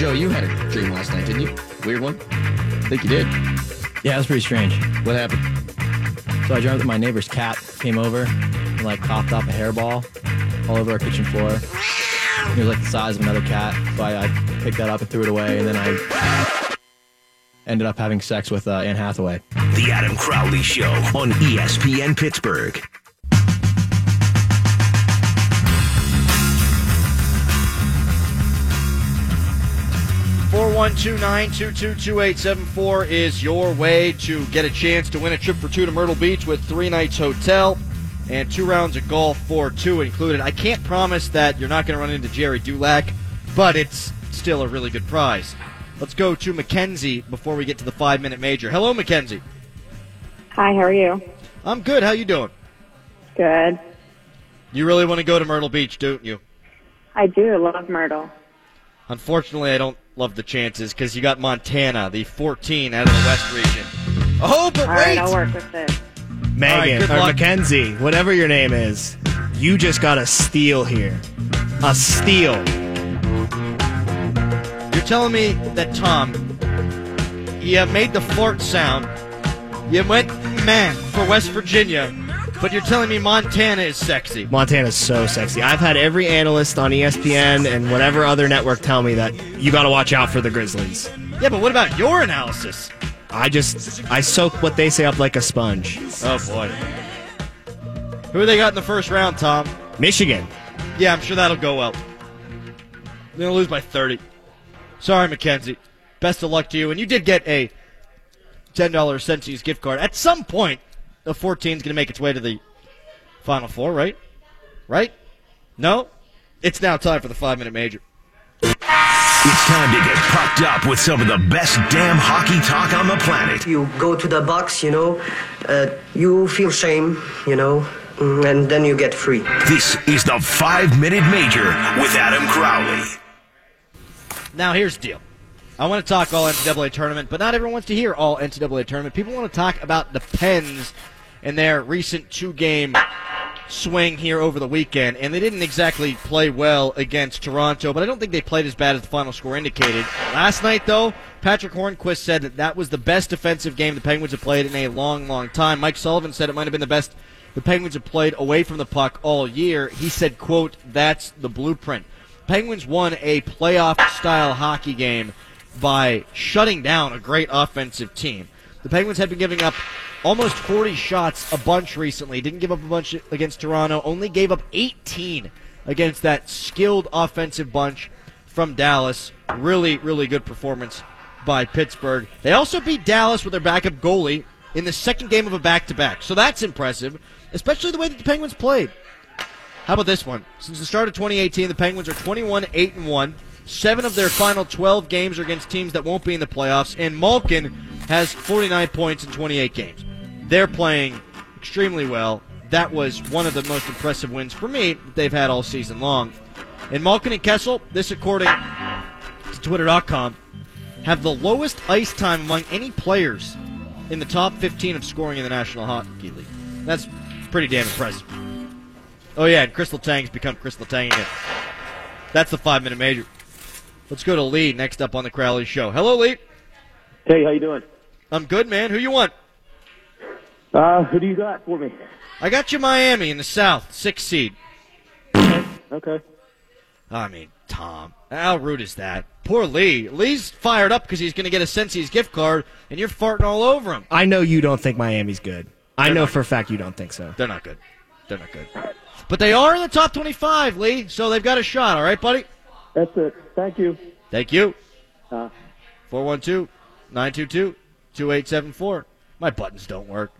Joe, you had a dream last night, didn't you? Weird one? I think you did. Yeah, it was pretty strange. What happened? So I dreamt that my neighbor's cat came over and like coughed off a hairball all over our kitchen floor. It was like the size of another cat, so I, I picked that up and threw it away, and then I ended up having sex with uh, Anne Hathaway. The Adam Crowley Show on ESPN Pittsburgh. 412-922-2874 is your way to get a chance to win a trip for two to Myrtle Beach with three nights hotel and two rounds of golf for two included. I can't promise that you're not going to run into Gerry Dulac, but it's still a really good prize. Let's go to Mackenzie before we get to the five minute major. Hello, Mackenzie. Hi, how are you? I'm good. How you doing? Good. You really want to go to Myrtle Beach, don't you? I do. Love Myrtle. Unfortunately, I don't love the chances because you got Montana, the 14 out of the West region. Oh, but All wait! right, I'll work with it. Megan good or luck. Mackenzie, whatever your name is, you just got a steal here. A steal. You're telling me that Tom, you made the fart sound. You went man for West Virginia, but you're telling me Montana is sexy. Montana's so sexy. I've had every analyst on ESPN and whatever other network tell me that you got to watch out for the Grizzlies. Yeah, but what about your analysis? I just I soak what they say up like a sponge. Oh boy. Who they got in the first round, Tom? Michigan. Yeah, I'm sure that'll go well. They're gonna lose by 30. Sorry, Mackenzie. Best of luck to you. And you did get a $10 Sensi's gift card. At some point, the 14 is gonna make its way to the Final Four, right? Right? No? It's now time for the five minute major. It's time to get pucked up with some of the best damn hockey talk on the planet. You go to the box, you know, uh, you feel shame, you know, mm, and then you get free. This is the five minute major with Adam Crowley. Now, here's the deal. I want to talk all NCAA tournament, but not everyone wants to hear all NCAA tournament. People want to talk about the Pens and their recent two game swing here over the weekend. And they didn't exactly play well against Toronto, but I don't think they played as bad as the final score indicated. Last night, though, Patric Hornqvist said that that was the best defensive game the Penguins have played in a long, long time. Mike Sullivan said it might have been the best the Penguins have played away from the puck all year. He said, quote, that's the blueprint. Penguins won a playoff style hockey game by shutting down a great offensive team. The Penguins had been giving up almost 40 shots a bunch recently. Didn't give up a bunch against Toronto, only gave up 18 against that skilled offensive bunch from Dallas. Really, really good performance by Pittsburgh. They also beat Dallas with their backup goalie in the second game of a back to back. So that's impressive, especially the way that the Penguins played. How about this one? Since the start of 2018, the Penguins are 21 8 and 1. Seven of their final 12 games are against teams that won't be in the playoffs, and Malkin has 49 points in 28 games. They're playing extremely well. That was one of the most impressive wins for me that they've had all season long. And Malkin and Kessel, this according to Twitter.com, have the lowest ice time among any players in the top 15 of scoring in the National Hockey League. That's pretty damn impressive. Oh yeah, and Crystal Tang's become Crystal Tang again. That's the five minute major. Let's go to Lee next up on the Crowley Show. Hello, Lee. Hey, how you doing? I'm good, man. Who you want? Uh, who do you got for me? I got you Miami in the South, six seed. Okay. I mean, Tom, how rude is that? Poor Lee. Lee's fired up because he's going to get a Sensi's gift card, and you're farting all over him. I know you don't think Miami's good. I They're know not. for a fact you don't think so. They're not good. They're not good. But they are in the top 25, Lee, so they've got a shot, all right, buddy? That's it. Thank you. Thank you. Uh, 412 922 2874. My buttons don't work.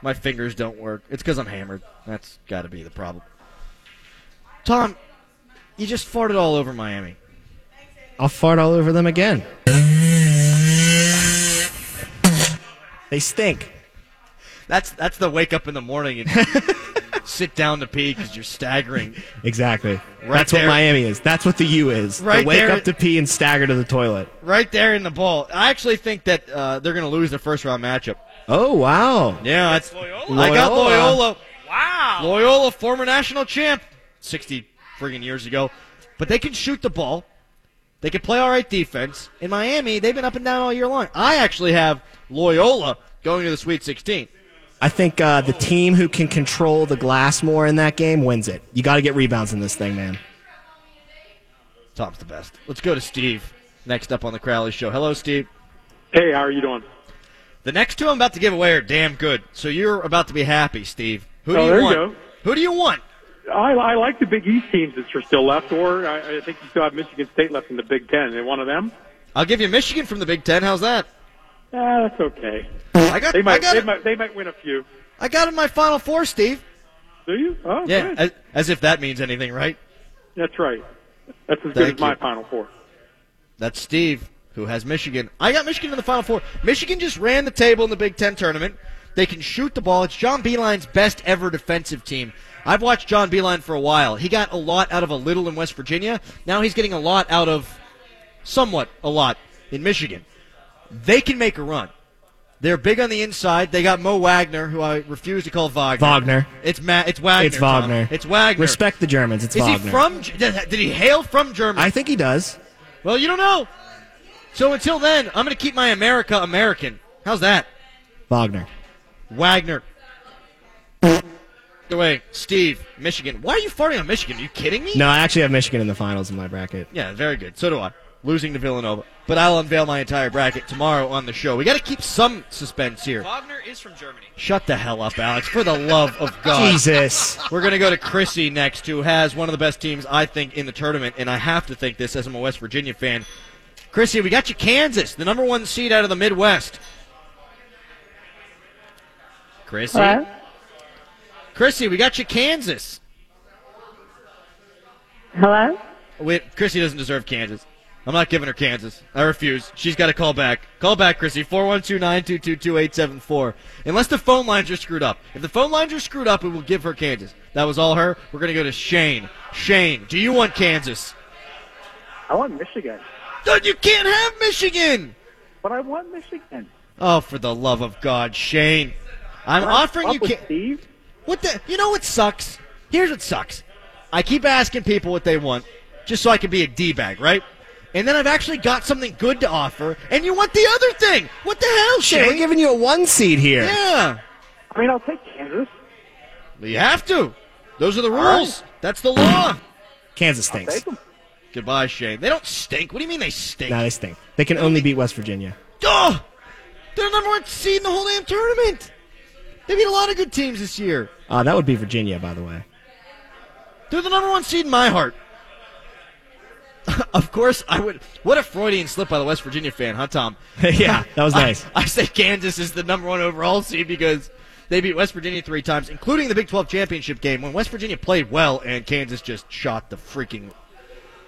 My fingers don't work. It's because I'm hammered. That's got to be the problem. Tom, you just farted all over Miami. I'll fart all over them again. They stink. That's that's the wake up in the morning and sit down to pee because you're staggering. Exactly. Right That's there. what Miami is. That's what the U is. Right They wake there. up to pee and stagger to the toilet. Right there in the ball. I actually think that uh, they're going to lose their first round matchup. Oh wow. Yeah, that's Loyola. I got Loyola. Loyola. Wow. Loyola, former national champ, 60 friggin' years ago. But they can shoot the ball. They can play all right defense. In Miami, they've been up and down all year long. I actually have Loyola going to the Sweet 16. I think uh, the team who can control the glass more in that game wins it. You got to get rebounds in this thing, man. Tom's the best. Let's go to Steve. Next up on the Crowley Show. Hello, Steve. Hey, how are you doing? The next two I'm about to give away are damn good. So you're about to be happy, Steve. Who do Oh, you there you want? go. Who do you want? I, I like the Big East teams that are still left, or I, I think you still have Michigan State left in the Big Ten. Is one of them? I'll give you Michigan from the Big Ten. How's that? Ah, that's okay. I got, They I might, got, they it, might, they might win a few. I got in my Final Four, Steve. Do you? Oh, Yeah, good. as, as if that means anything, right? that's right. That's as good Thank as my you. Final Four. That's Steve, who has Michigan. I got Michigan in the Final Four. Michigan just ran the table in the Big Ten tournament. They can shoot the ball. It's John Beilein's best ever defensive team. I've watched John Beilein for a while. He got a lot out of a little in West Virginia. Now he's getting a lot out of somewhat a lot in Michigan. They can make a run. They're big on the inside. They got Mo Wagner, who I refuse to call Wagner. Wagner. It's Ma- It's Wagner. It's Tom. Wagner. It's Wagner. Respect the Germans. It's Is Wagner. he from? Did he hail from Germany? I think he does. Well, you don't know. So until then, I'm going to keep my America American. How's that? Wagner. Wagner. The way, Steve, Michigan. Why are you farting on Michigan? Are you kidding me? No, I actually have Michigan in the finals in my bracket. Yeah, very good. So do I. Losing to Villanova. But I'll unveil my entire bracket tomorrow on the show. We got to keep some suspense here. Wagner is from Germany. Shut the hell up, Alex. For the love of God. Jesus. We're going to go to Chrissy next, who has one of the best teams, I think, in the tournament. And I have to think this as I'm a West Virginia fan. Chrissy, we got you Kansas, the number one seed out of the Midwest. Chrissy? Hello? Chrissy, we got you Kansas. Hello? Wait, Chrissy doesn't deserve Kansas. I'm not giving her Kansas. I refuse. She's got to call back. Call back, Chrissy. 412-922-2874. Unless the phone lines are screwed up. If the phone lines are screwed up, we will give her Kansas. That was all her. We're going to go to Shane. Shane, do you want Kansas? I want Michigan, Dude, you can't have Michigan! but I want Michigan. Oh, for the love of God, Shane. I'm offering you Kansas. Steve. What the? You know what sucks? Here's what sucks. I keep asking people what they want, just so I can be a d bag, right? And then I've actually got something good to offer, and you want the other thing. What the hell, Shit, we're giving you a one seed here. yeah, I mean, I'll take Kansas. you have to. Those are the right. rules. That's the law. Kansas stinks. Take them. Goodbye, Shane. They don't stink. What do you mean they stink? No, they stink. They can only beat West Virginia. Oh, they're the number one seed in the whole damn tournament. They beat a lot of good teams this year. Uh, that would be Virginia, by the way. They're the number one seed in my heart. of course, I would. What a Freudian slip by the West Virginia fan, huh, Tom? yeah, that was nice. I, say Kansas is the number one overall seed because they beat West Virginia three times, including the Big 12 championship game when West Virginia played well and Kansas just shot the freaking.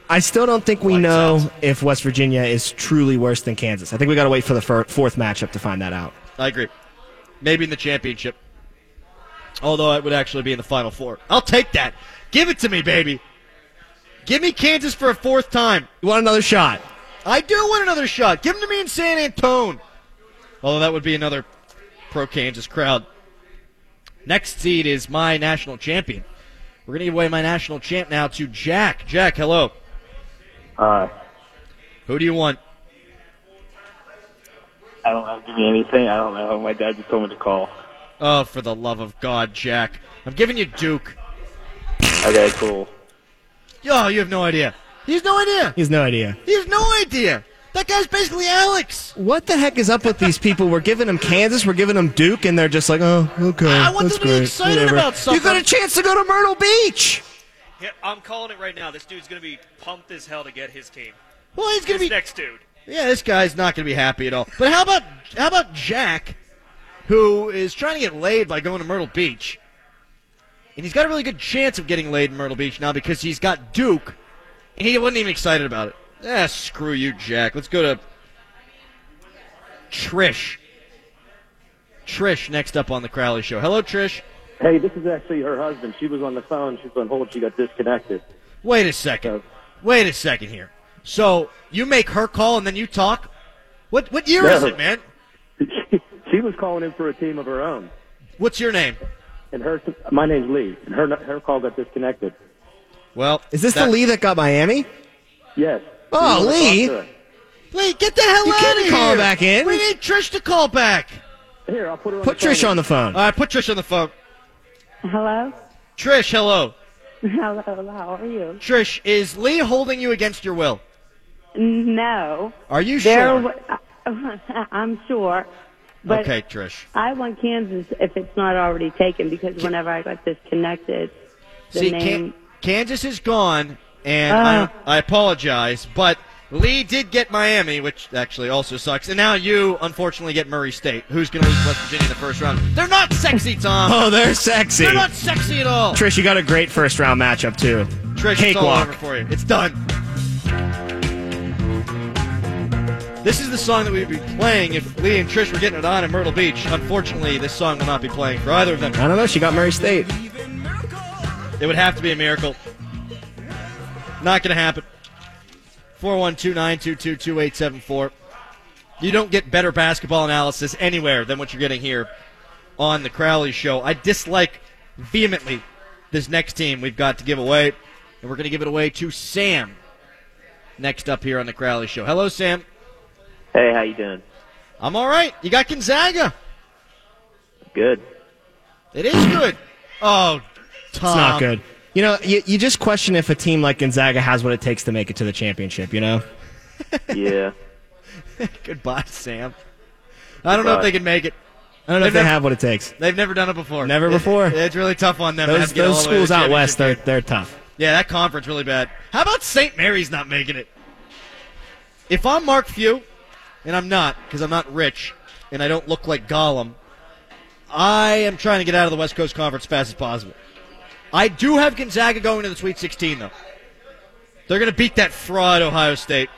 I still don't think we know out. if West Virginia is truly worse than Kansas. I think we got to wait for the fir- fourth matchup to find that out. I agree. Maybe in the championship. Although it would actually be in the Final Four. I'll take that. Give it to me, baby. Give me Kansas for a fourth time. You want another shot? I do want another shot. Give them to me in San Antone. Although that would be another pro Kansas crowd. Next seed is my national champion. We're going to give away my national champ now to Jack. Jack, hello. Uh, Who do you want? I don't have to give me anything. I don't know. My dad just told me to call. Oh, for the love of God, Jack. I'm giving you Duke. Okay, cool. Oh, you have no idea. He has no idea. He has no idea. He has no idea. That guy's basically Alex. What the heck is up with these people? We're giving them Kansas, we're giving them Duke, and they're just like, oh, okay. I want that's them to be great, excited whatever. about something. You got a chance to go to Myrtle Beach. Yeah, I'm calling it right now. This dude's gonna be pumped as hell to get his team. Well, he's going to be next dude. Yeah, this guy's not going to be happy at all. But how about how about Jack, who is trying to get laid by going to Myrtle Beach, and he's got a really good chance of getting laid in Myrtle Beach now because he's got Duke, and he wasn't even excited about it. Ah, screw you, Jack. Let's go to Trish. Trish next up on the Crowley Show. Hello, Trish. Hey, this is actually her husband. She was on the phone. She's on hold. She got disconnected. Wait a second. Wait a second here. So you make her call and then you talk. What what year is it, man? She, she was calling in for a team of her own. What's your name? And her, my name's Lee. And her, her call got disconnected. Well, Is this that- the Lee that got Miami? Yes. Oh, Lee. Lee, get the hell You out can't of be here. calling back in. We need Trish to call back. Here, I'll put her on Put the phone. Trish on the phone. All right, put Trish on the phone. Hello? Trish, hello. Hello, how are you? Trish, is Lee holding you against your will? No. Are you There sure? w- I'm sure. But okay, Trish. I want Kansas if it's not already taken because whenever I got disconnected, the See, name. Can- Kansas is gone, and Ah. I, I apologize, but Lee did get Miami, which actually also sucks, and now you unfortunately get Murray State, who's going to lose West Virginia in the first round. They're not sexy, Tom. Oh, they're sexy. They're not sexy at all. Trish, you got a great first round matchup too. Trish, it's all over for you. It's done. This is the song that we'd be playing if Lee and Trish were getting it on in Myrtle Beach. Unfortunately, this song will not be playing for either of them. I don't know. She got Murray State. It would have to be a miracle. Not going to happen. 412 922 2874. You don't get better basketball analysis anywhere than what you're getting here on the Crowley Show. I dislike vehemently this next team we've got to give away, and we're going to give it away to Sam next up here on the Crowley Show. Hello, Sam. Hey, how you doing? I'm all right. You got Gonzaga. Good. It is good. Oh, Tom. It's not good. You know, you, you just question if a team like Gonzaga has what it takes to make it to the championship. You know. Yeah. Goodbye, Sam. I don't know if they can make it. I don't know if They've they never- have what it takes. They've never done it before. Never It- before. it's really tough on them. Those, to get those the schools the out west, they're they're tough. Yeah, that conference really bad. How about St. Mary's not making it? If I'm Mark Few, and I'm not because I'm not rich and I don't look like Gollum, I am trying to get out of the West Coast Conference as fast as possible. I do have Gonzaga going to the Sweet 16 though. They're going to beat that fraud Ohio State.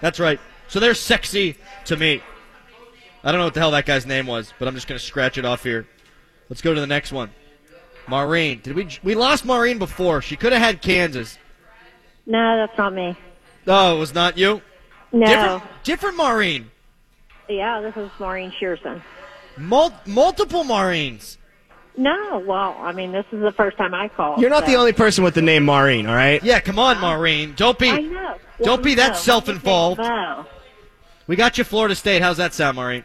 That's right. So they're sexy to me. I don't know what the hell that guy's name was, but I'm just going to scratch it off here. Let's go to the next one. Maureen. Did we we lost Maureen before? She could have had Kansas. No, that's not me. Oh, it was not you. No. Different, different Maureen. Yeah, this is Maureen Shearson. Mul- multiple Maureens. No, well, I mean, this is the first time I called. You're not so- the only person with the name Maureen. All right. Yeah, come on, Maureen. Don't be I know. don't be that No, self-involved. No. We got you Florida State. How's that sound, Maureen?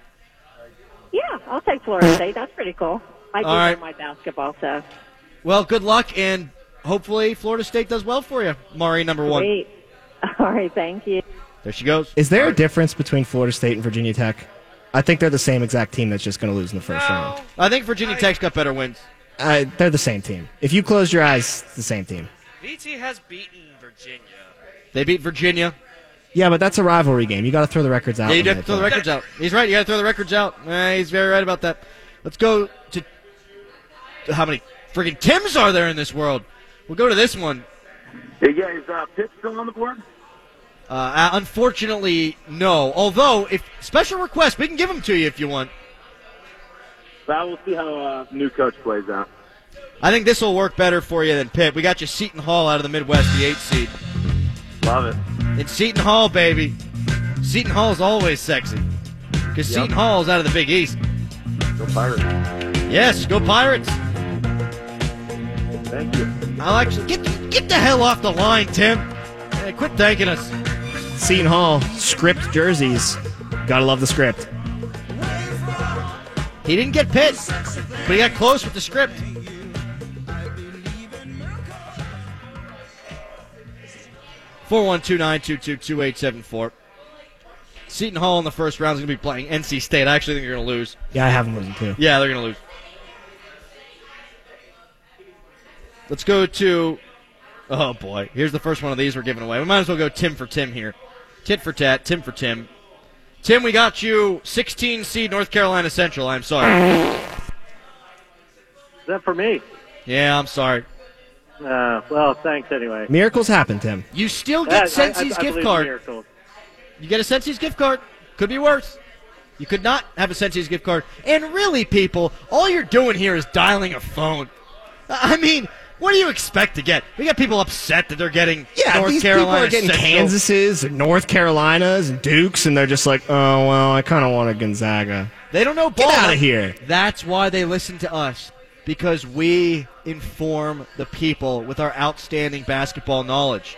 Yeah, I'll take Florida State. That's pretty cool. I do All right. my basketball, so. Well, good luck and hopefully Florida State does well for you. Maureen number 1. All right, thank you. There she goes. Is there a difference between Florida State and Virginia Tech? I think they're the same exact team that's just going to lose in the first round. I think Virginia Tech's got better wins. Uh, they're the same team. If you close your eyes, it's the same team. VT has beaten Virginia. They beat Virginia. Yeah, but that's a rivalry game. You got to throw the records out. Yeah, you when have they to throw the records out. He's right. You got to throw the records out. Eh, he's very right about that. Let's go to how many freaking Tims are there in this world? We'll go to this one. Hey guys, uh, Pitt still on the board? Uh, uh, unfortunately, no. Although, if special request, we can give them to you if you want. Well, we'll see how uh, new coach plays out. I think this will work better for you than Pitt. We got you Seton Hall out of the Midwest, the eight seed. Love it. It's Seton Hall, baby. Seton Hall is always sexy because Yep. Seton Hall is out of the Big East. Go Pirates. Yes, go Pirates. Thank you. I'll actually get get the hell off the line, Tim. Eh, quit thanking us. Seton Hall script jerseys. Gotta love the script. He didn't get Pitt, but he got close with the script. Four one two nine two two two eight seven four. Seton Hall in the first round is going to be playing NC State. I actually think they're going to lose. Yeah, I have them losing too. Yeah, they're going to lose. Let's go to. Oh boy, here's the first one of these we're giving away. We might as well go Tim for Tim here. Tit for tat, Tim for Tim. Tim, we got you 16 seed North Carolina Central. I'm sorry. Is that for me? Yeah, I'm sorry. Uh, well, thanks anyway. Miracles happen, Tim. You still Yeah, get I- I- Sensi's I gift believe card. miracles. You get a Sensi's gift card. Could be worse. You could not have a Sensi's gift card. And really, people, all you're doing here is dialing a phone. I mean, what do you expect to get? We got people upset that they're getting Yeah, North these Carolina people are getting Central. Kansases and North Carolinas and Dukes, and they're just like, oh well, I kind of want a Gonzaga. They don't know ball. Get out of here. That's why they listen to us because we inform the people with our outstanding basketball knowledge.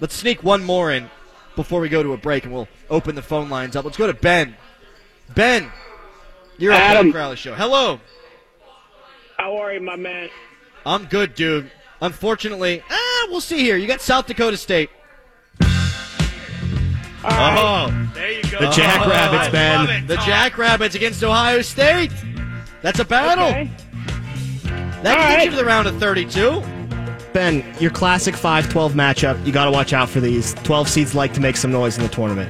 Let's sneak one more in before we go to a break, and we'll open the phone lines up. Let's go to Ben. Ben, you're on Adam. the Crowley Show. Hello. How are you, my man? I'm good, dude. Unfortunately, ah, we'll see here. You got South Dakota State. Oh, there you go. The Jackrabbits, I Ben. the Jackrabbits against Ohio State. That's a battle. Okay. That All can get right. you to the round of 32. Ben, your classic 5-12 matchup. You got to watch out for these. 12 seeds like to make some noise in the tournament.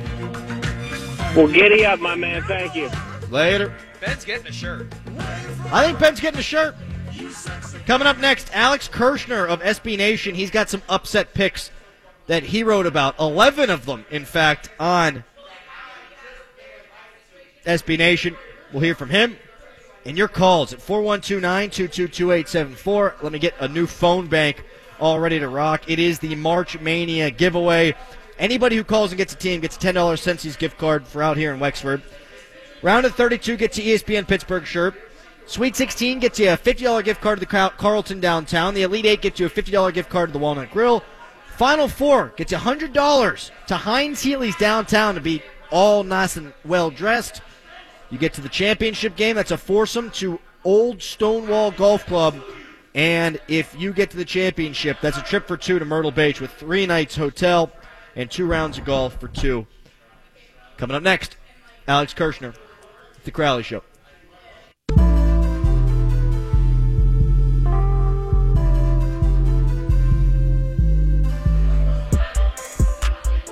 Well, giddy up, my man. Thank you. Later. Ben's getting a shirt. I think Ben's getting a shirt. Coming up next, Alex Kirshner of SB Nation. He's got some upset picks that he wrote about. 11 of them, in fact, on SB Nation. We'll hear from him. And your calls at 412-922-2874. Let me get a new phone bank all ready to rock. It is the March Mania giveaway. Anybody who calls and gets a team gets a $10 Sensi's gift card for out here in Wexford. Round of 32 gets you ESPN Pittsburgh shirt. Sweet 16 gets you a $50 gift card to the Carlton downtown. The Elite 8 gets you a $50 gift card to the Walnut Grill. Final Four gets you $100 to Heinz Healey's downtown to be all nice and well dressed. You get to the championship game. That's a foursome to Olde Stonewall Golf Club. And if you get to the championship, that's a trip for two to Myrtle Beach with three nights hotel and two rounds of golf for two. Coming up next, Alex Kirshner, The Crowley Show.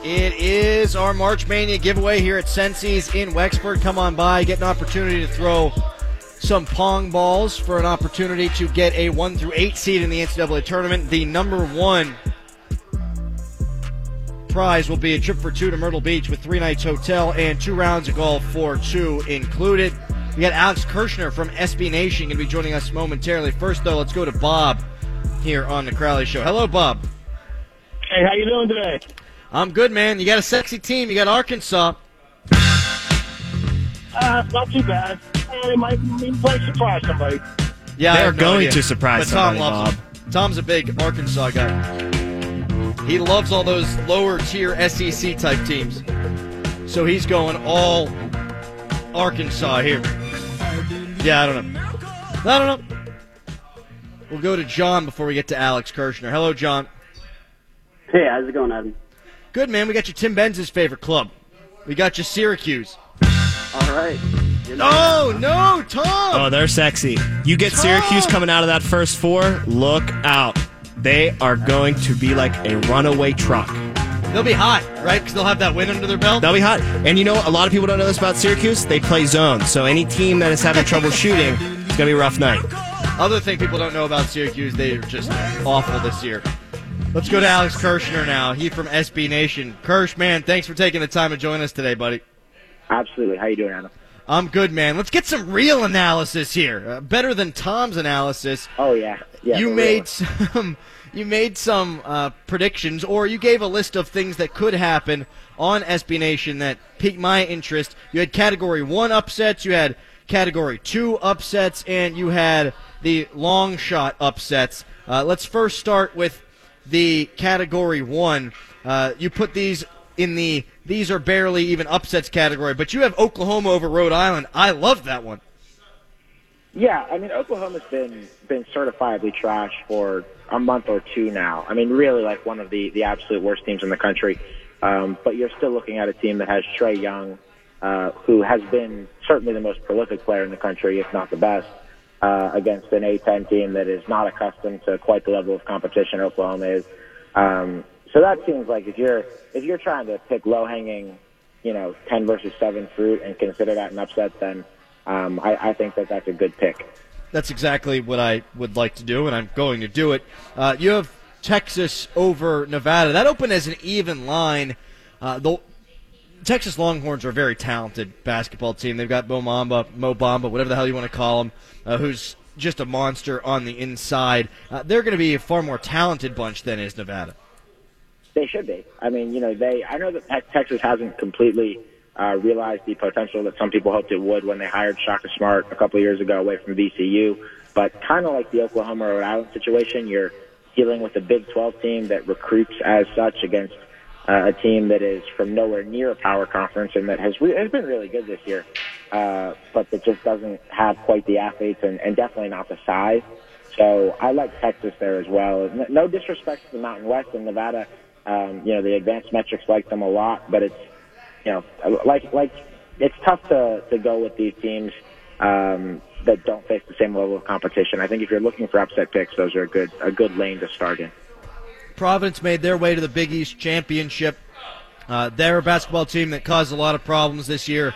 It is our March Mania giveaway here at Sensi's in Wexford. Come on by, get an opportunity to throw some pong balls for an opportunity to get a 1 through 8 seed in the NCAA tournament. The number one prize will be a trip for two to Myrtle Beach with three nights hotel and two rounds of golf for two included. We got Alex Kirshner from SB Nation going to be joining us momentarily. First, though, let's go to Bob here on the Crowley Show. Hello, Bob. Hey, how you doing today? I'm good, man. You got a sexy team. You got Arkansas. Uh, not too bad. Uh, they might, they might surprise somebody. Yeah, They're no going idea. to surprise but Tom somebody, loves them. Tom's a big Arkansas guy. He loves all those lower tier SEC type teams. So he's going all Arkansas here. Yeah, I don't know. I don't know. We'll go to John before we get to Alex Kirshner. Hello, John. Hey, how's it going, Adam? Good, man. We got you Tim Benz's favorite club. We got you Syracuse. All right. Oh, no, Tom! Oh, they're sexy. You get Syracuse coming out of that first four, look out. They are going to be like a runaway truck. They'll be hot, right? Because they'll have that win under their belt. They'll be hot. And you know, a lot of people don't know this about Syracuse. They play zone. So any team that is having trouble shooting, it's going to be a rough night. Other thing people don't know about Syracuse, they are just awful this year. Let's go to Alex Kirshner now. He from SB Nation. Kirsch, man, thanks for taking the time to join us today, buddy. Absolutely. How you doing, Adam? I'm good, man. Let's get some real analysis here. Uh, better than Tom's analysis. Oh yeah, yeah. you made real. some. You made some uh, predictions, or you gave a list of things that could happen on SB Nation that piqued my interest. You had Category One upsets, you had Category Two upsets, and you had the long shot upsets. Uh, let's first start with the Category One. Uh, you put these in the these are barely even upsets category, but you have Oklahoma over Rhode Island. I love that one. Yeah, I mean Oklahoma's been been certifiably trash for a month or two now. I mean, really like one of the the absolute worst teams in the country. Um, but you're still looking at a team that has Trae Young, uh, who has been certainly the most prolific player in the country, if not the best, uh, against an A10 team that is not accustomed to quite the level of competition Oklahoma is. Um, so that seems like if you're if you're trying to pick low hanging, you know, 10 versus 7 fruit and consider that an upset, then um, I, I think that that's a good pick. That's exactly what I would like to do, and I'm going to do it. Uh, you have Texas over Nevada. That opened as an even line. Uh, the Texas Longhorns are a very talented basketball team. They've got Mo Bamba, Mo Bamba, whatever the hell you want to call him, uh, who's just a monster on the inside. Uh, they're going to be a far more talented bunch than is Nevada. They should be. I mean, you know, they. I know that Te- Texas hasn't completely uh, realized the potential that some people hoped it would when they hired Shaka Smart a couple of years ago away from VCU. But kind of like the Oklahoma Rhode Island situation, you're dealing with a Big 12 team that recruits as such against uh, a team that is from nowhere near a power conference and that has re- has been really good this year, uh, but that just doesn't have quite the athletes and, and definitely not the size. So I like Texas there as well. No disrespect to the Mountain West and Nevada. Um, you know, the advanced metrics like them a lot, but it's you know, like like it's tough to to go with these teams um, that don't face the same level of competition. I think if you're looking for upset picks, those are a good a good lane to start in. Providence made their way to the Big East Championship. Uh, they're a basketball team that caused a lot of problems this year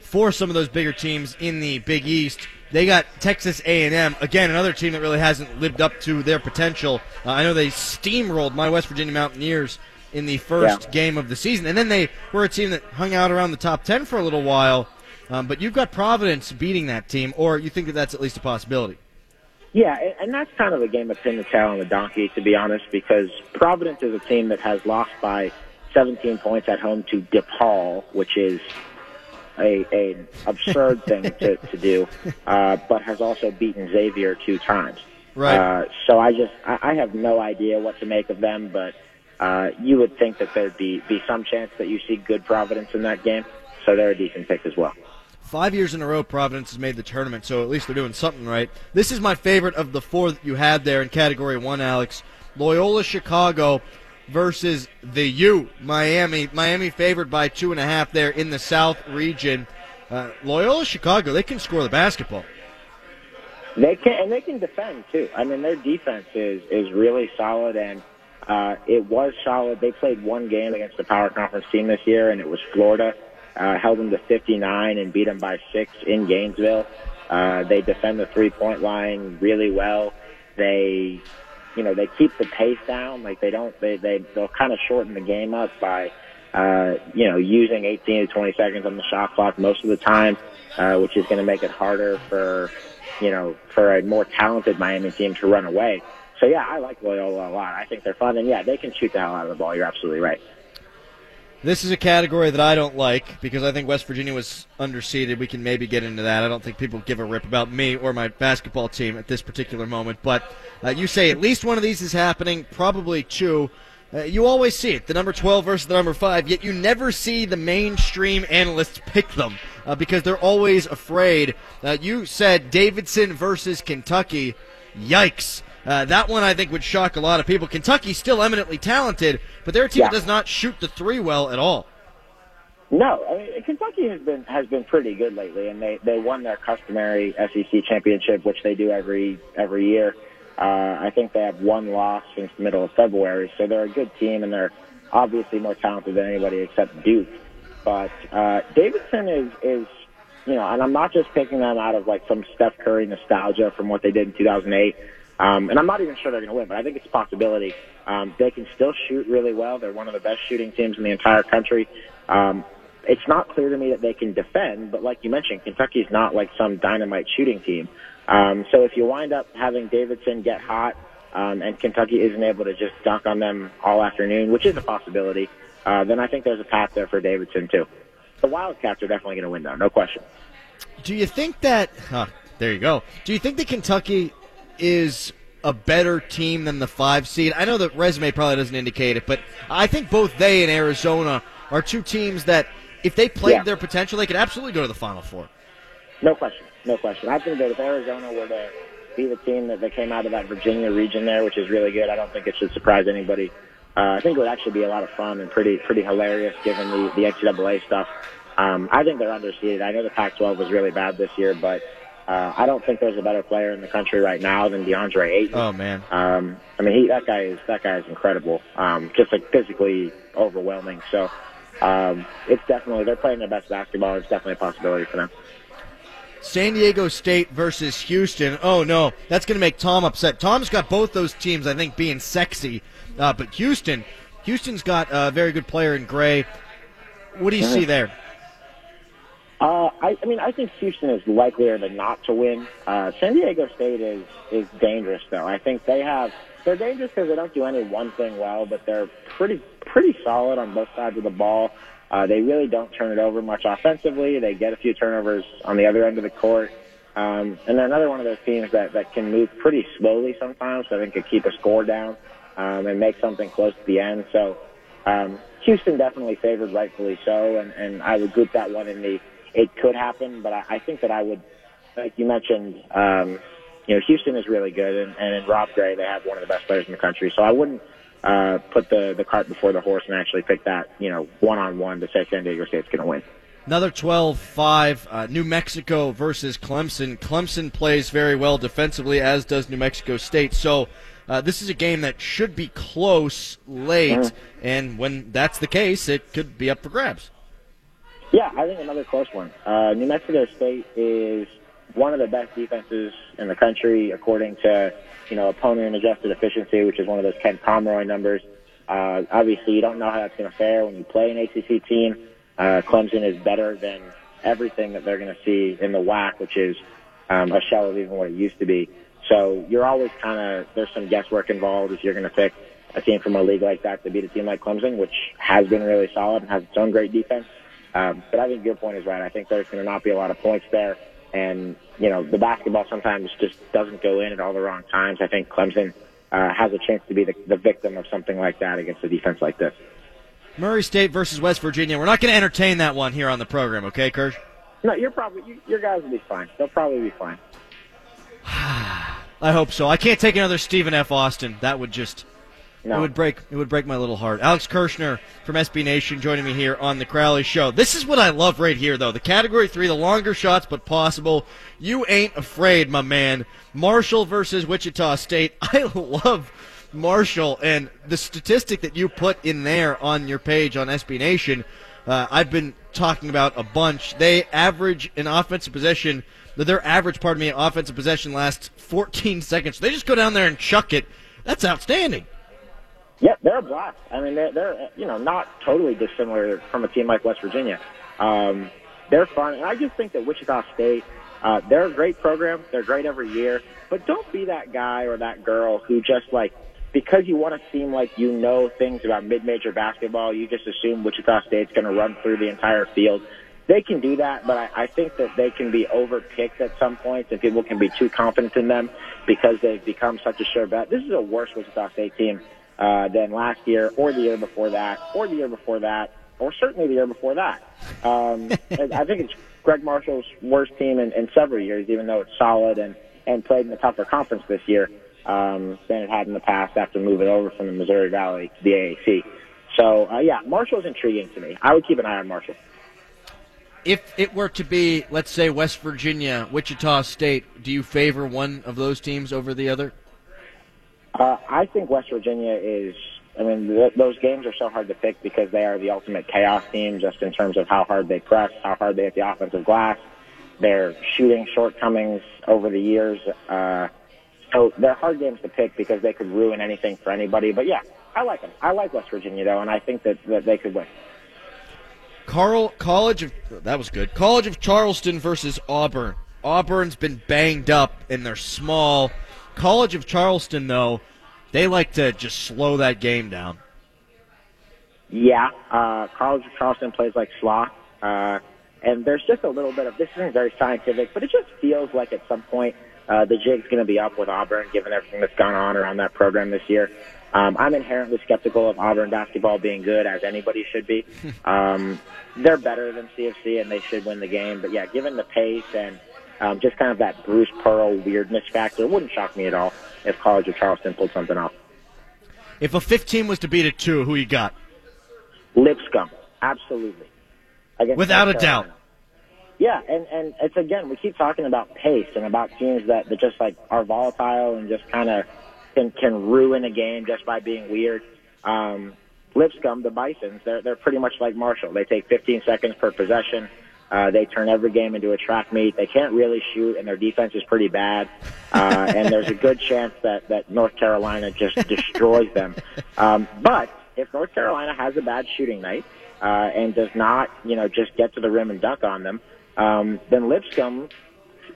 for some of those bigger teams in the Big East. They got Texas A&M again, another team that really hasn't lived up to their potential. Uh, I know they steamrolled my West Virginia Mountaineers in the first Yeah. game of the season, and then they were a team that hung out around the top ten for a little while. Um, but you've got Providence beating that team, or you think that that's at least a possibility? Yeah, and, that's kind of a game of pin the tail on the donkey, to be honest, because Providence is a team that has lost by 17 points at home to DePaul, which is a an absurd thing to, to do, uh, but has also beaten Xavier two times. Right. Uh, so I just I, I have no idea what to make of them, but uh, you would think that there'd be be some chance that you see good Providence in that game. So they're a decent pick as well. Five years in a row, Providence has made the tournament, so at least they're doing something right. This is my favorite of the four that you had there in Category 1, Alex. Loyola Chicago versus the U, Miami. Miami favored by two and a half there in the South region. Uh, Loyola Chicago, they can score the basketball. They can and they can defend too. I mean, their defense is is really solid, and uh, it was solid. They played one game against the power conference team this year, and it was Florida. Uh, held them to 59 and beat them by six in Gainesville. Uh, they defend the three point line really well. They, you know, they keep the pace down. Like they don't, they they they'll kind of shorten the game up by, uh, you know, using 18 to 20 seconds on the shot clock most of the time, uh, which is going to make it harder for, you know, for a more talented Miami team to run away. So yeah, I like Loyola a lot. I think they're fun, and yeah, they can shoot the hell out of the ball. You're absolutely right. This is a category that I don't like because I think West Virginia was underseeded. We can maybe get into that. I don't think people give a rip about me or my basketball team at this particular moment. But uh, you say at least one of these is happening, probably two. Uh, you always see it, the number 12 versus the number 5, yet you never see the mainstream analysts pick them uh, because they're always afraid. Uh, you said Davidson versus Kentucky. Yikes. Uh, that one I think would shock a lot of people. Kentucky's still eminently talented, but they're team Yeah. does not shoot the three well at all. No, I mean Kentucky has been has been pretty good lately, and they they won their customary SEC championship, which they do every every year. Uh, I think they have one loss since the middle of February, so they're a good team, and they're obviously more talented than anybody except Duke. But uh, Davidson is is you know, and I'm not just picking them out of like some Steph Curry nostalgia from what they did in 2008. Um, and I'm not even sure they're going to win, but I think it's a possibility. Um, they can still shoot really well. They're one of the best shooting teams in the entire country. Um, it's not clear to me that they can defend, but like you mentioned, Kentucky's not like some dynamite shooting team. Um, so if you wind up having Davidson get hot, um, and Kentucky isn't able to just dunk on them all afternoon, which is a possibility, uh, then I think there's a path there for Davidson too. The Wildcats are definitely going to win though, no question. Do you think that? Huh, there you go. Do you think that Kentucky is a better team than the five seed? I know the resume probably doesn't indicate it, but I think both they and Arizona are two teams that, if they played Yeah. their potential, they could absolutely go to the Final Four. No question. No question. I think that if Arizona were to be the team that, that came out of that Virginia region there, which is really good, I don't think it should surprise anybody. Uh, I think it would actually be a lot of fun and pretty pretty hilarious given the, the NCAA stuff. Um, I think they're underseeded. I know the Pac-12 was really bad this year, but uh, I don't think there's a better player in the country right now than DeAndre Ayton. Oh man. Um, I mean, he, that guy is that guy is incredible. Um, just like physically overwhelming. So um, it's definitely they're playing their best basketball. It's definitely a possibility for them. San Diego State versus Houston. Oh no, that's going to make Tom upset. Tom's got both those teams, I think, being sexy, uh, but Houston, Houston's got a very good player in Gray. What do you see there? Uh, I, I mean, I think Houston is likelier than not to win. Uh, San Diego State is is dangerous, though. I think they have they're dangerous because they don't do any one thing well, but they're pretty pretty solid on both sides of the ball. Uh, they really don't turn it over much offensively. They get a few turnovers on the other end of the court. Um, and they're another one of those teams that, that can move pretty slowly sometimes, so think could keep a score down um, and make something close to the end. So um, Houston definitely favored, rightfully so, and, and I would group that one in the it could happen, but I, I think that I would, like you mentioned, um, you know, Houston is really good, and, and in Rob Gray, they have one of the best players in the country. So I wouldn't uh, put the the cart before the horse and actually pick that, you know, one on one to say San Diego State's going to win. Another 12 5, uh, New Mexico versus Clemson. Clemson plays very well defensively, as does New Mexico State. So uh, this is a game that should be close late, Mhm. and when that's the case, it could be up for grabs. Yeah, I think another close one. Uh, New Mexico State is one of the best defenses in the country, according to you know opponent adjusted efficiency, which is one of those Ken Pomeroy numbers. Uh, obviously, you don't know how that's going to fare when you play an ACC team. Uh, Clemson is better than everything that they're going to see in the WAC, which is um, a shell of even what it used to be. So you're always kind of there's some guesswork involved if you're going to pick a team from a league like that to beat a team like Clemson, which has been really solid and has its own great defense. Um, but I think your point is right. I think there's going to not be a lot of points there, and you know the basketball sometimes just doesn't go in at all the wrong times. I think Clemson uh, has a chance to be the, the victim of something like that against a defense like this. Murray State versus West Virginia. We're not going to entertain that one here on the program, okay, Kirsch? No, you're probably you, your guys will be fine. They'll probably be fine. I hope so. I can't take another Stephen F. Austin. That would just No. it would break it would break my little heart. Alex Kirshner from SB Nation joining me here on the Crowley Show. This is what I love right here, though. The category three, the longer shots but possible. You ain't afraid, my man. Marshall versus Wichita State. I love Marshall and the statistic that you put in there on your page on SB Nation. Uh, I've been talking about a bunch. They average an offensive possession. Their average, pardon me, offensive possession lasts 14 seconds. They just go down there and chuck it. That's outstanding. Yep, they're a blast. I mean, they're, they're you know not totally dissimilar from a team like West Virginia. Um, they're fun, and I just think that Wichita State, uh, they're a great program. They're great every year, but don't be that guy or that girl who just like because you want to seem like you know things about mid-major basketball, you just assume Wichita State's going to run through the entire field. They can do that, but I, I think that they can be overpicked at some points, and people can be too confident in them because they've become such a sure bet. This is a worse Wichita State team uh, than last year, or the year before that, or the year before that, or certainly the year before that. Um, and I think it's Gregg Marshall's worst team in, in several years, even though it's solid and and played in a tougher conference this year um, than it had in the past after moving over from the Missouri Valley to the AAC. So uh, yeah, Marshall's intriguing to me. I would keep an eye on Marshall. If it were to be, let's say, West Virginia, Wichita State, do you favor one of those teams over the other? Uh, I think West Virginia is. I mean, th- those games are so hard to pick because they are the ultimate chaos team, just in terms of how hard they press, how hard they hit the offensive glass, their shooting shortcomings over the years. Uh, so they're hard games to pick because they could ruin anything for anybody. But yeah, I like them. I like West Virginia though, and I think that, that they could win. Carl College of that was good. College of Charleston versus Auburn. Auburn's been banged up and they're small. College of Charleston though, they like to just slow that game down. Yeah, uh, College of Charleston plays like sloth. Uh, and there's just a little bit of, this isn't very scientific, but it just feels like at some point, uh, the jig's going to be up with Auburn given everything that's gone on around that program this year. Um, I'm inherently skeptical of Auburn basketball being good, as anybody should be. Um, they're better than CFC, and they should win the game. But yeah, given the pace and um, just kind of that Bruce Pearl weirdness factor, it wouldn't shock me at all if College of Charleston pulled something off. If a 15 was to beat a two, who you got? Lipscomb, absolutely. Against Without a doubt. Yeah, and and it's again we keep talking about pace and about teams that, that just like are volatile and just kind of can can ruin a game just by being weird. Um, Lipscomb, the Bisons, they're they're pretty much like Marshall. They take 15 seconds per possession. Uh, they turn every game into a track meet. They can't really shoot, and their defense is pretty bad. Uh, and there's a good chance that that North Carolina just destroys them. Um, but if North Carolina has a bad shooting night uh, and does not, you know, just get to the rim and dunk on them, um, then Lipscomb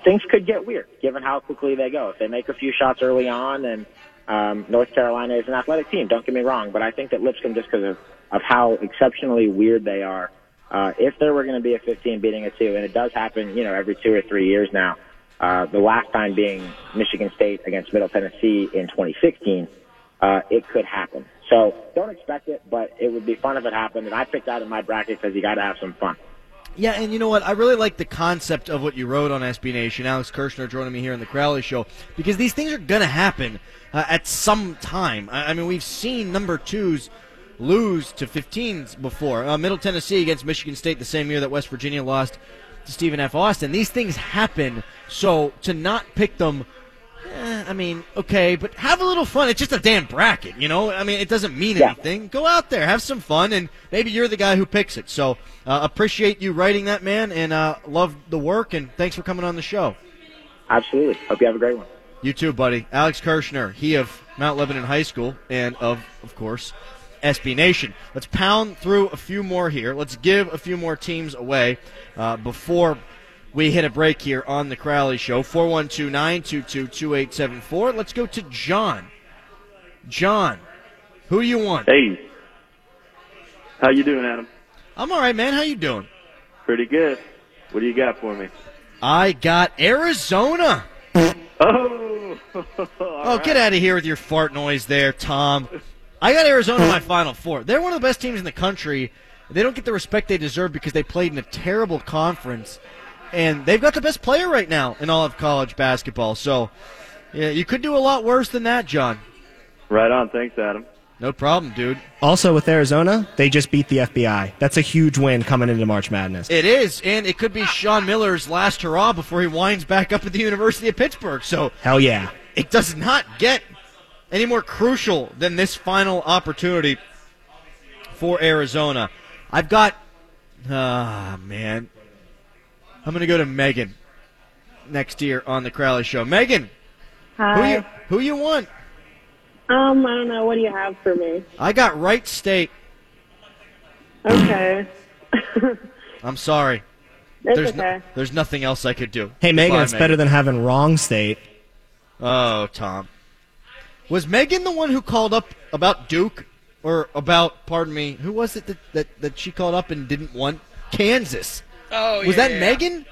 things could get weird given how quickly they go. If they make a few shots early on, and um, North Carolina is an athletic team, don't get me wrong, but I think that Lipscomb, just because of, of how exceptionally weird they are, uh, if there were going to be a 15 beating a two, and it does happen, you know, every two or three years now, Uh, the last time being Michigan State against Middle Tennessee in 2016. Uh, it could happen. So don't expect it, but it would be fun if it happened. And I picked that in my bracket because you got to have some fun. Yeah, and you know what? I really like the concept of what you wrote on SB Nation. Alex Kirshner joining me here in the Crowley Show because these things are going to happen uh, at some time. I, I mean, we've seen number twos lose to 15s before. Uh, Middle Tennessee against Michigan State the same year that West Virginia lost to Stephen F. Austin. These things happen, so to not pick them. eh, I mean, okay, but have a little fun. It's just a damn bracket, you know. I mean, it doesn't mean Yeah. anything. Go out there, have some fun, and maybe you're the guy who picks it. So uh, appreciate you writing that, man, and uh, love the work. And thanks for coming on the show. Absolutely. Hope you have a great one. You too, buddy. Alex Kirshner, he of Mount Lebanon High School, and of, of course, SB Nation. Let's pound through a few more here. Let's give a few more teams away uh, before we hit a break here on the Crowley Show. 412 922 2874. Let's go to John. John, who you want? Hey. How you doing, Adam? I'm all right, man. How you doing? Pretty good. What do you got for me? I got Arizona. Oh, Oh, get out of here with your fart noise there, Tom. I got Arizona in my Final Four. They're one of the best teams in the country. They don't get the respect they deserve because they played in a terrible conference, and they've got the best player right now in all of college basketball. So, yeah, you could do a lot worse than that, John. right on. Thanks, Adam. No problem, dude. Also, with Arizona, they just beat the FBI. That's a huge win coming into March Madness. It is, and it could be Sean Miller's last hurrah before he winds back up at the University of Pittsburgh. So, Hell yeah. it does not get any more crucial than this final opportunity for Arizona. I've got, ah, man. I'm going to go to Megan next year on the Crowley Show. Megan, Hi. who you, who you want? Um, I don't know. What do you have for me? I got Wright State. Okay. I'm sorry. It's there's okay. No, there's nothing else I could do. Hey, Megan, Goodbye, it's better than having wrong state. Oh, Tom. Was Megan the one who called up about Duke? Or about, pardon me, who was it that, that, that she called up and didn't want? Kansas. Oh, yeah. Was yeah, that yeah. Megan?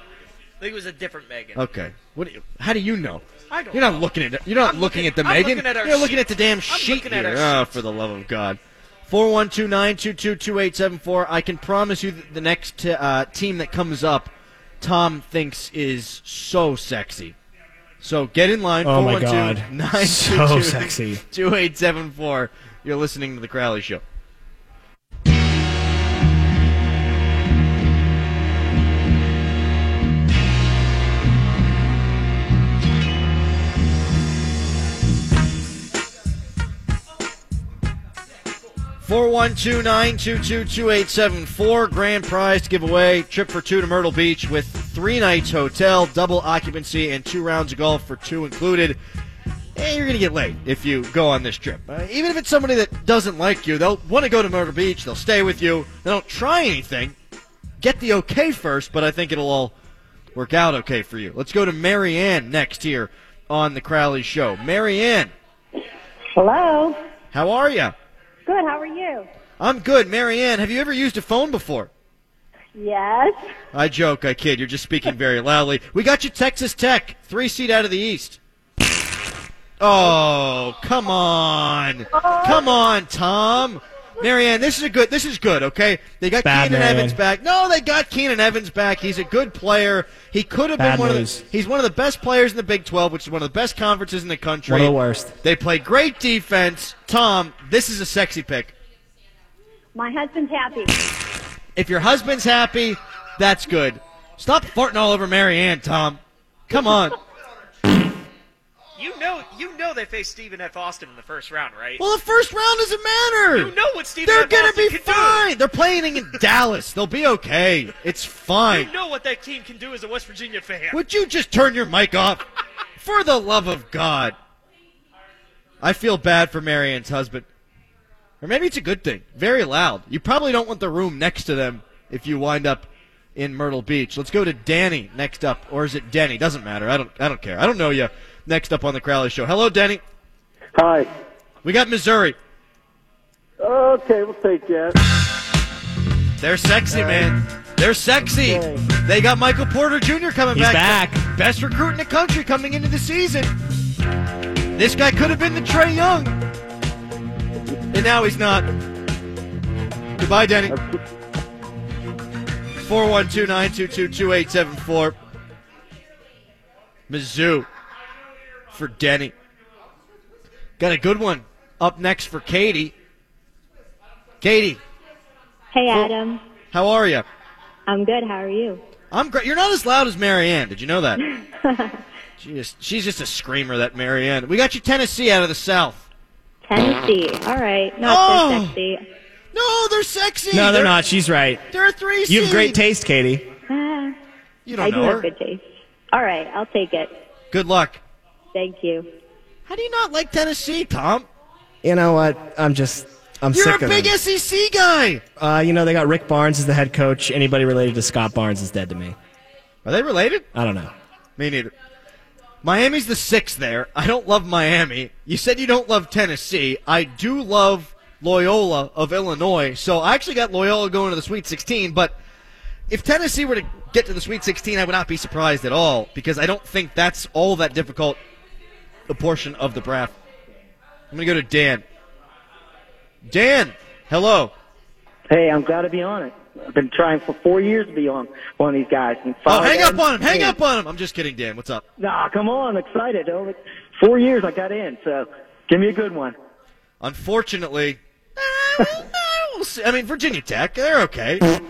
I think it was a different Megan. Okay. What? Do you, how do you know? I don't You're not know. looking at it. You're not I'm looking, looking- at the I'm Megan. looking at our You're looking sheet. at the damn sheet here. Oh, sheet. for the love of God. Four one two nine two two two eight seven four. I can promise you that the next uh, team that comes up, Tom thinks is so sexy. So get in line. Oh, my God. 922 So sexy. 2874. You're listening to the Crowley Show. Four one two nine two two two eight seven four. Grand prize to give away. Trip for two to Myrtle Beach with three nights hotel, double occupancy, and two rounds of golf for two included. And you're going to get late if you go on this trip. Uh, even if it's somebody that doesn't like you, they'll want to go to Myrtle Beach. They'll stay with you. They don't try anything. Get the okay first, but I think it'll all work out okay for you. Let's go to Marianne next here on the Crowley Show. Marianne, Hello. how are you? Good. How are you? I'm good. Marianne, have you ever used a phone before? Yes. I joke, I kid. You're just speaking very loudly. We got you Texas Tech, three seed out of the East. Oh, come on, oh. come on, Tom. Marianne, this is a good. This is good. Okay, they got Bad, Keenan Marianne. Evans back. No, they got Keenan Evans back. He's a good player. He could have been one news. of the. He's one of the best players in the Big 12, which is one of the best conferences in the country. One of the worst. They play great defense. Tom, this is a sexy pick. My husband's happy. If your husband's happy, that's good. Stop farting all over Marianne, Tom. Come on. You know, you know they faced Stephen F. Austin in the first round, right? Well, the first round doesn't matter. you know what Stephen F. They're F. gonna Austin be fine. They're playing in Dallas. They'll be okay. It's fine. You know what that team can do as a West Virginia fan. Would you just turn your mic off? For the love of God. I feel bad for Marianne's husband. Or maybe it's a good thing. Very loud. You probably don't want the room next to them if you wind up in Myrtle Beach. Let's go to Danny next up. Or is it Denny? Doesn't matter. I don't I don't care. I don't know you. Next up on the Crowley Show. Hello, Denny. Hi. We got Missouri. Okay, we'll take that. They're sexy, man. They're sexy. They got Michael Porter Jr. coming back. He's back. back. Best recruit in the country coming into the season. This guy could have been the Trae Young. And now he's not. Goodbye, Denny. 412 922 2874. Mizzou for Denny. Got a good one up next for Katie. Katie, Hey, Adam. how are you? I'm good. How are you? I'm great. You're not as loud as Marianne. Did you know that? she just, she's just a screamer, that Marianne. We got you Tennessee out of the South. Tennessee. All right. Not Oh. so sexy. No, they're sexy. No, they're not. She's right. They're a three You have great taste, Katie. Ah, You don't I know do her. have good taste. All right. I'll take it. Good luck. Thank you. How do you not like Tennessee, Tom? You know what? I'm just. I'm You're sick a of big them. SEC guy. Uh, you know, they got Rick Barnes as the head coach. Anybody related to Scott Barnes is dead to me. Are they related? I don't know. Me neither. Miami's the sixth there. I don't love Miami. You said you don't love Tennessee. I do love Loyola of Illinois. So I actually got Loyola going to the Sweet 16. But if Tennessee were to get to the Sweet 16, I would not be surprised at all because I don't think that's all that difficult a portion of the bracket. I'm going to go to Dan. Dan, hello. Hey, I'm glad to be on it. I've been trying for four years to be on one of these guys. And Oh, hang up on him. Hang in. up on him. I'm just kidding, Dan. What's up? Nah, come on, excited. Over four years I got in, so give me a good one. Unfortunately. I mean, Virginia Tech, they're okay.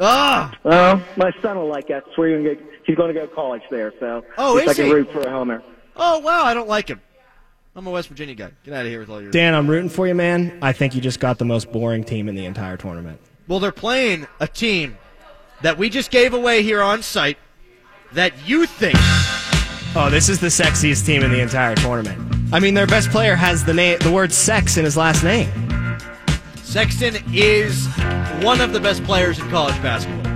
Ah, Well, my son will like that. Swear you can get, he's going to go to college there, so Oh, is I can he? root for a homer. Oh wow, I don't like him. I'm a West Virginia guy. Get out of here with all your. Dan, I'm rooting for you, man. I think you just got the most boring team in the entire tournament. Well, they're playing a team that we just gave away here on site that you think. Oh, this is the sexiest team in the entire tournament. I mean, their best player has the name, the word "sex" in his last name. Sexton is one of the best players in college basketball.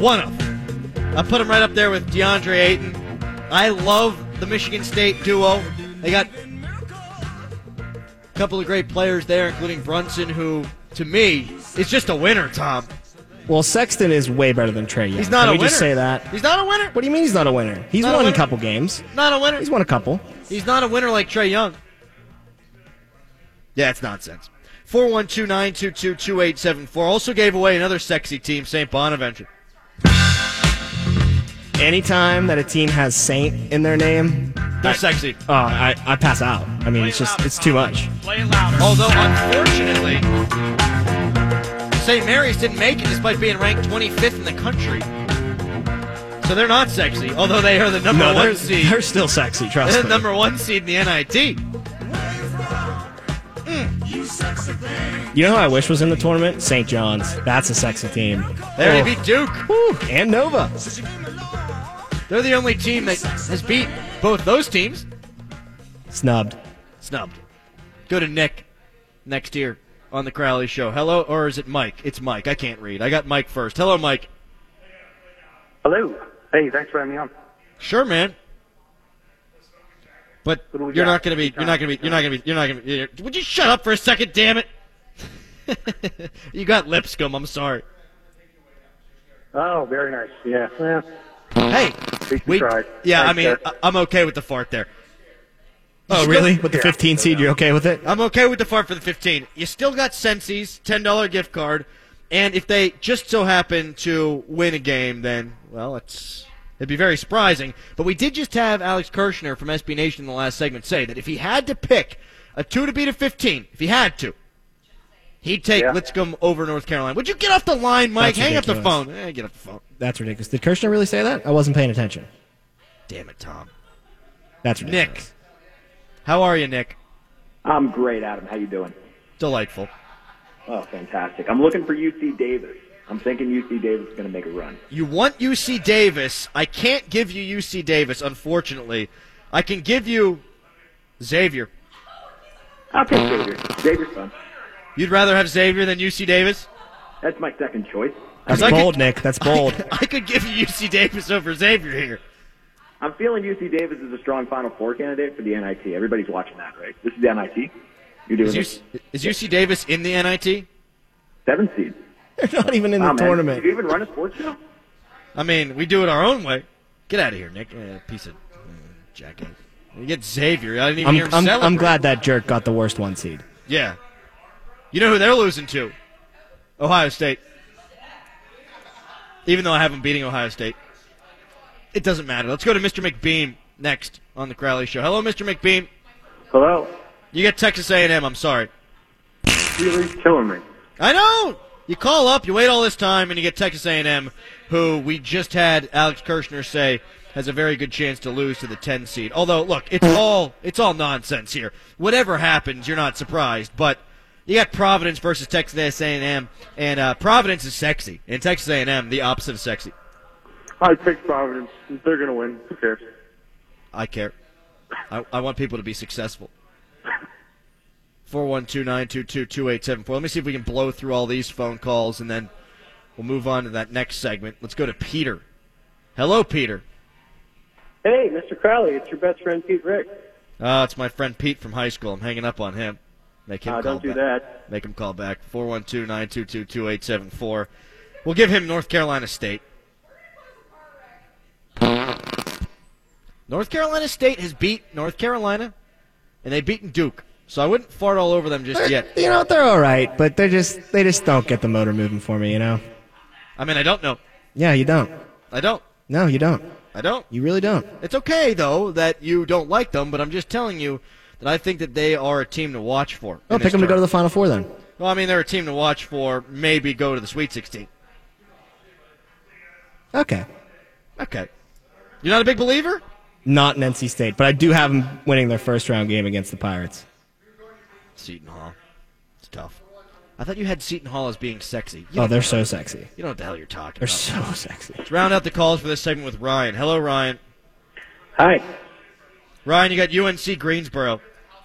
One of. Them. I put him right up there with DeAndre Ayton. I love the Michigan State duo. They got a couple of great players there, including Brunson, who, to me, is just a winner, Tom. Well, Sexton is way better than Trae Young. He's not Can a we winner. just say that? He's not a winner. What do you mean he's not a winner? He's Not a won a winner? couple games. Not a winner. He's won a couple. He's not a winner like Trae Young. Yeah, it's nonsense. 412-922-2874. Also gave away another sexy team, St. Bonaventure. Anytime that a team has Saint in their name, They're I- sexy. Oh, I, I pass out. I mean, it's just it's too much. Play it louder. Although, unfortunately, St. Mary's didn't make it despite being ranked 25th in the country. So they're not sexy, although they are the number no, one seed. they're still sexy. Trust me. They're me. the number one seed in the NIT. You know who I wish was in the tournament? St. John's. That's a sexy team. They already Oh. beat Duke. Woo, and Nova. They're the only team that has beat both those teams. Snubbed. Snubbed. Go to Nick next year on the Crowley Show. Hello, or is it Mike? It's Mike. I can't read. I got Mike first. Hello, Mike. Hello. Hey, thanks for having me on. Sure, man. But What do we you're got? not going to be. You're not going to be. You're not going to be. You're not going to be. Would you shut up for a second? Damn it! you got Lipscomb. I'm sorry. Oh, very nice. Yeah. yeah. Hey, we. we tried. Yeah, I mean, sir. I- I'm okay with the fart there. Oh, really? With the Yeah. 15 seed, you're okay with it? I'm okay with the fart for the 15. You still got Sensi's $10 gift card, and if they just so happen to win a game, then well, it's it'd be very surprising. But we did just have Alex Kirshner from SB Nation in the last segment say that if he had to pick a two to beat a 15, if he had to, he'd take Yeah. Lipscomb over North Carolina. Would you get off the line, Mike? That's Hang up the phone. Eh, get off the phone. That's ridiculous. Did Kirshner really say that? I wasn't paying attention. Damn it, Tom. That's ridiculous. Nick, how are you, Nick? I'm great, Adam. How you doing? Delightful. Oh, fantastic. I'm looking for UC Davis. I'm thinking UC Davis is going to make a run. You want UC Davis. I can't give you UC Davis, unfortunately. I can give you Xavier. I'll take Xavier. Xavier's fun. You'd rather have Xavier than UC Davis? That's my second choice. That's 'Cause I bold, could- Nick. That's bold. I could give you UC Davis over Xavier here. I'm feeling UC Davis is a strong Final Four candidate for the NIT. Everybody's watching that, right? This is the NIT. You're doing Is UC, is UC Davis in the NIT? seven seed. They're not even in the Wow, man. tournament. Do you even run a sports show? I mean, we do it our own way. Get out of here, Nick. Uh, piece of uh, jackass. You get Xavier. I didn't even I'm, hear him I'm, celebrate. I'm glad that jerk got the worst one seed. Yeah. You know who they're losing to? Ohio State. Even though I have them beating Ohio State. It doesn't matter. Let's go to Mr. McBeam next on the Crowley Show. Hello, Mr. McBeam. Hello. You get Texas A&M. I'm sorry. Really killing me. I know. You call up, you wait all this time, and you get Texas A&M, who we just had Alex Kirshner say has a very good chance to lose to the 10 seed. Although, look, it's all it's all nonsense here. Whatever happens, you're not surprised. But you got Providence versus Texas A&M, and uh, Providence is sexy, and Texas A&M the opposite of sexy. I picked Providence. They're going to win. Who cares? I care. I, I want people to be successful. 412-922-2874. Let me see if we can blow through all these phone calls, and then we'll move on to that next segment. Let's go to Peter. Hello, Peter. Hey, Mr. Crowley, it's your best friend Pete Rick. Uh, it's my friend Pete from high school. I'm hanging up on him. Make him Uh, call don't do back. that. Make him call back. 412-922-2874. We'll give him North Carolina State. North Carolina State has beat North Carolina, and they've beaten Duke. So I wouldn't fart all over them just yet. You know they're all right, but they're just they just don't get the motor moving for me. You know. I mean, I don't know. Yeah, you don't. I don't. No, you don't. I don't. You really don't. It's okay though that you don't like them, but I'm just telling you that I think that they are a team to watch for. Oh, pick this them to go to the. Final Four then. Well, I mean, they're a team to watch for. Maybe go to the Sweet 16. Okay. Okay. You're not a big believer? Not in NC State, but I do have them winning their first round game against the Pirates. Seton Hall. It's tough. I thought you had Seton Hall as being sexy. You Oh, they're know- so sexy. You know what the hell you're talking They're about. so sexy. Let's round out the calls for this segment with Ryan. Hello, Ryan. Hi. Ryan, you got UNC Greensboro.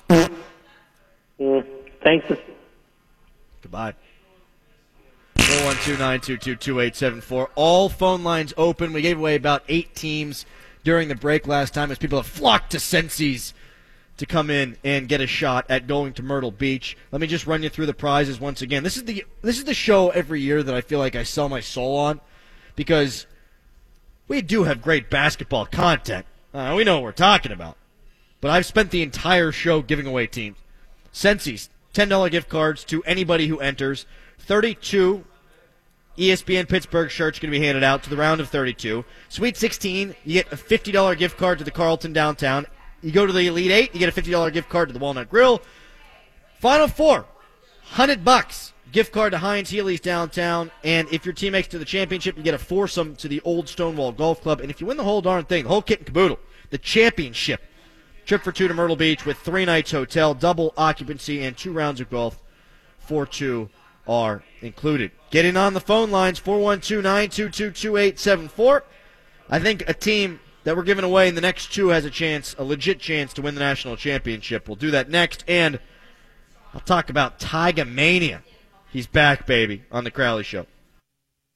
Mm, thanks. Goodbye. 412-922-2874. All phone lines open. We gave away about eight teams during the break last time as people have flocked to Sensi's to come in and get a shot at going to Myrtle Beach. Let me just run you through the prizes once again. This is the this is the show every year that I feel like I sell my soul on because we do have great basketball content. Uh, we know what we're talking about. But I've spent the entire show giving away teams. Sensi's $10 gift cards to anybody who enters. 32 ESPN Pittsburgh shirts going to be handed out to the round of 32. Sweet 16, you get a $50 gift card to the Carlton downtown. You go to the Elite 8, you get a $50 gift card to the Walnut Grill. Final four, 100 bucks gift card to Heinz Healey's downtown. And if your team makes to the championship, you get a foursome to the Olde Stonewall Golf Club. And if you win the whole darn thing, the whole kit and caboodle, the championship, trip for two to Myrtle Beach with three nights hotel, double occupancy, and two rounds of golf for two are included. Get in on the phone lines 412 922 2874. I think a team that we're giving away in the next two has a chance, a legit chance to win the national championship. We'll do that next, and I'll talk about Tiger Mania. He's back, baby, on the Crowley Show.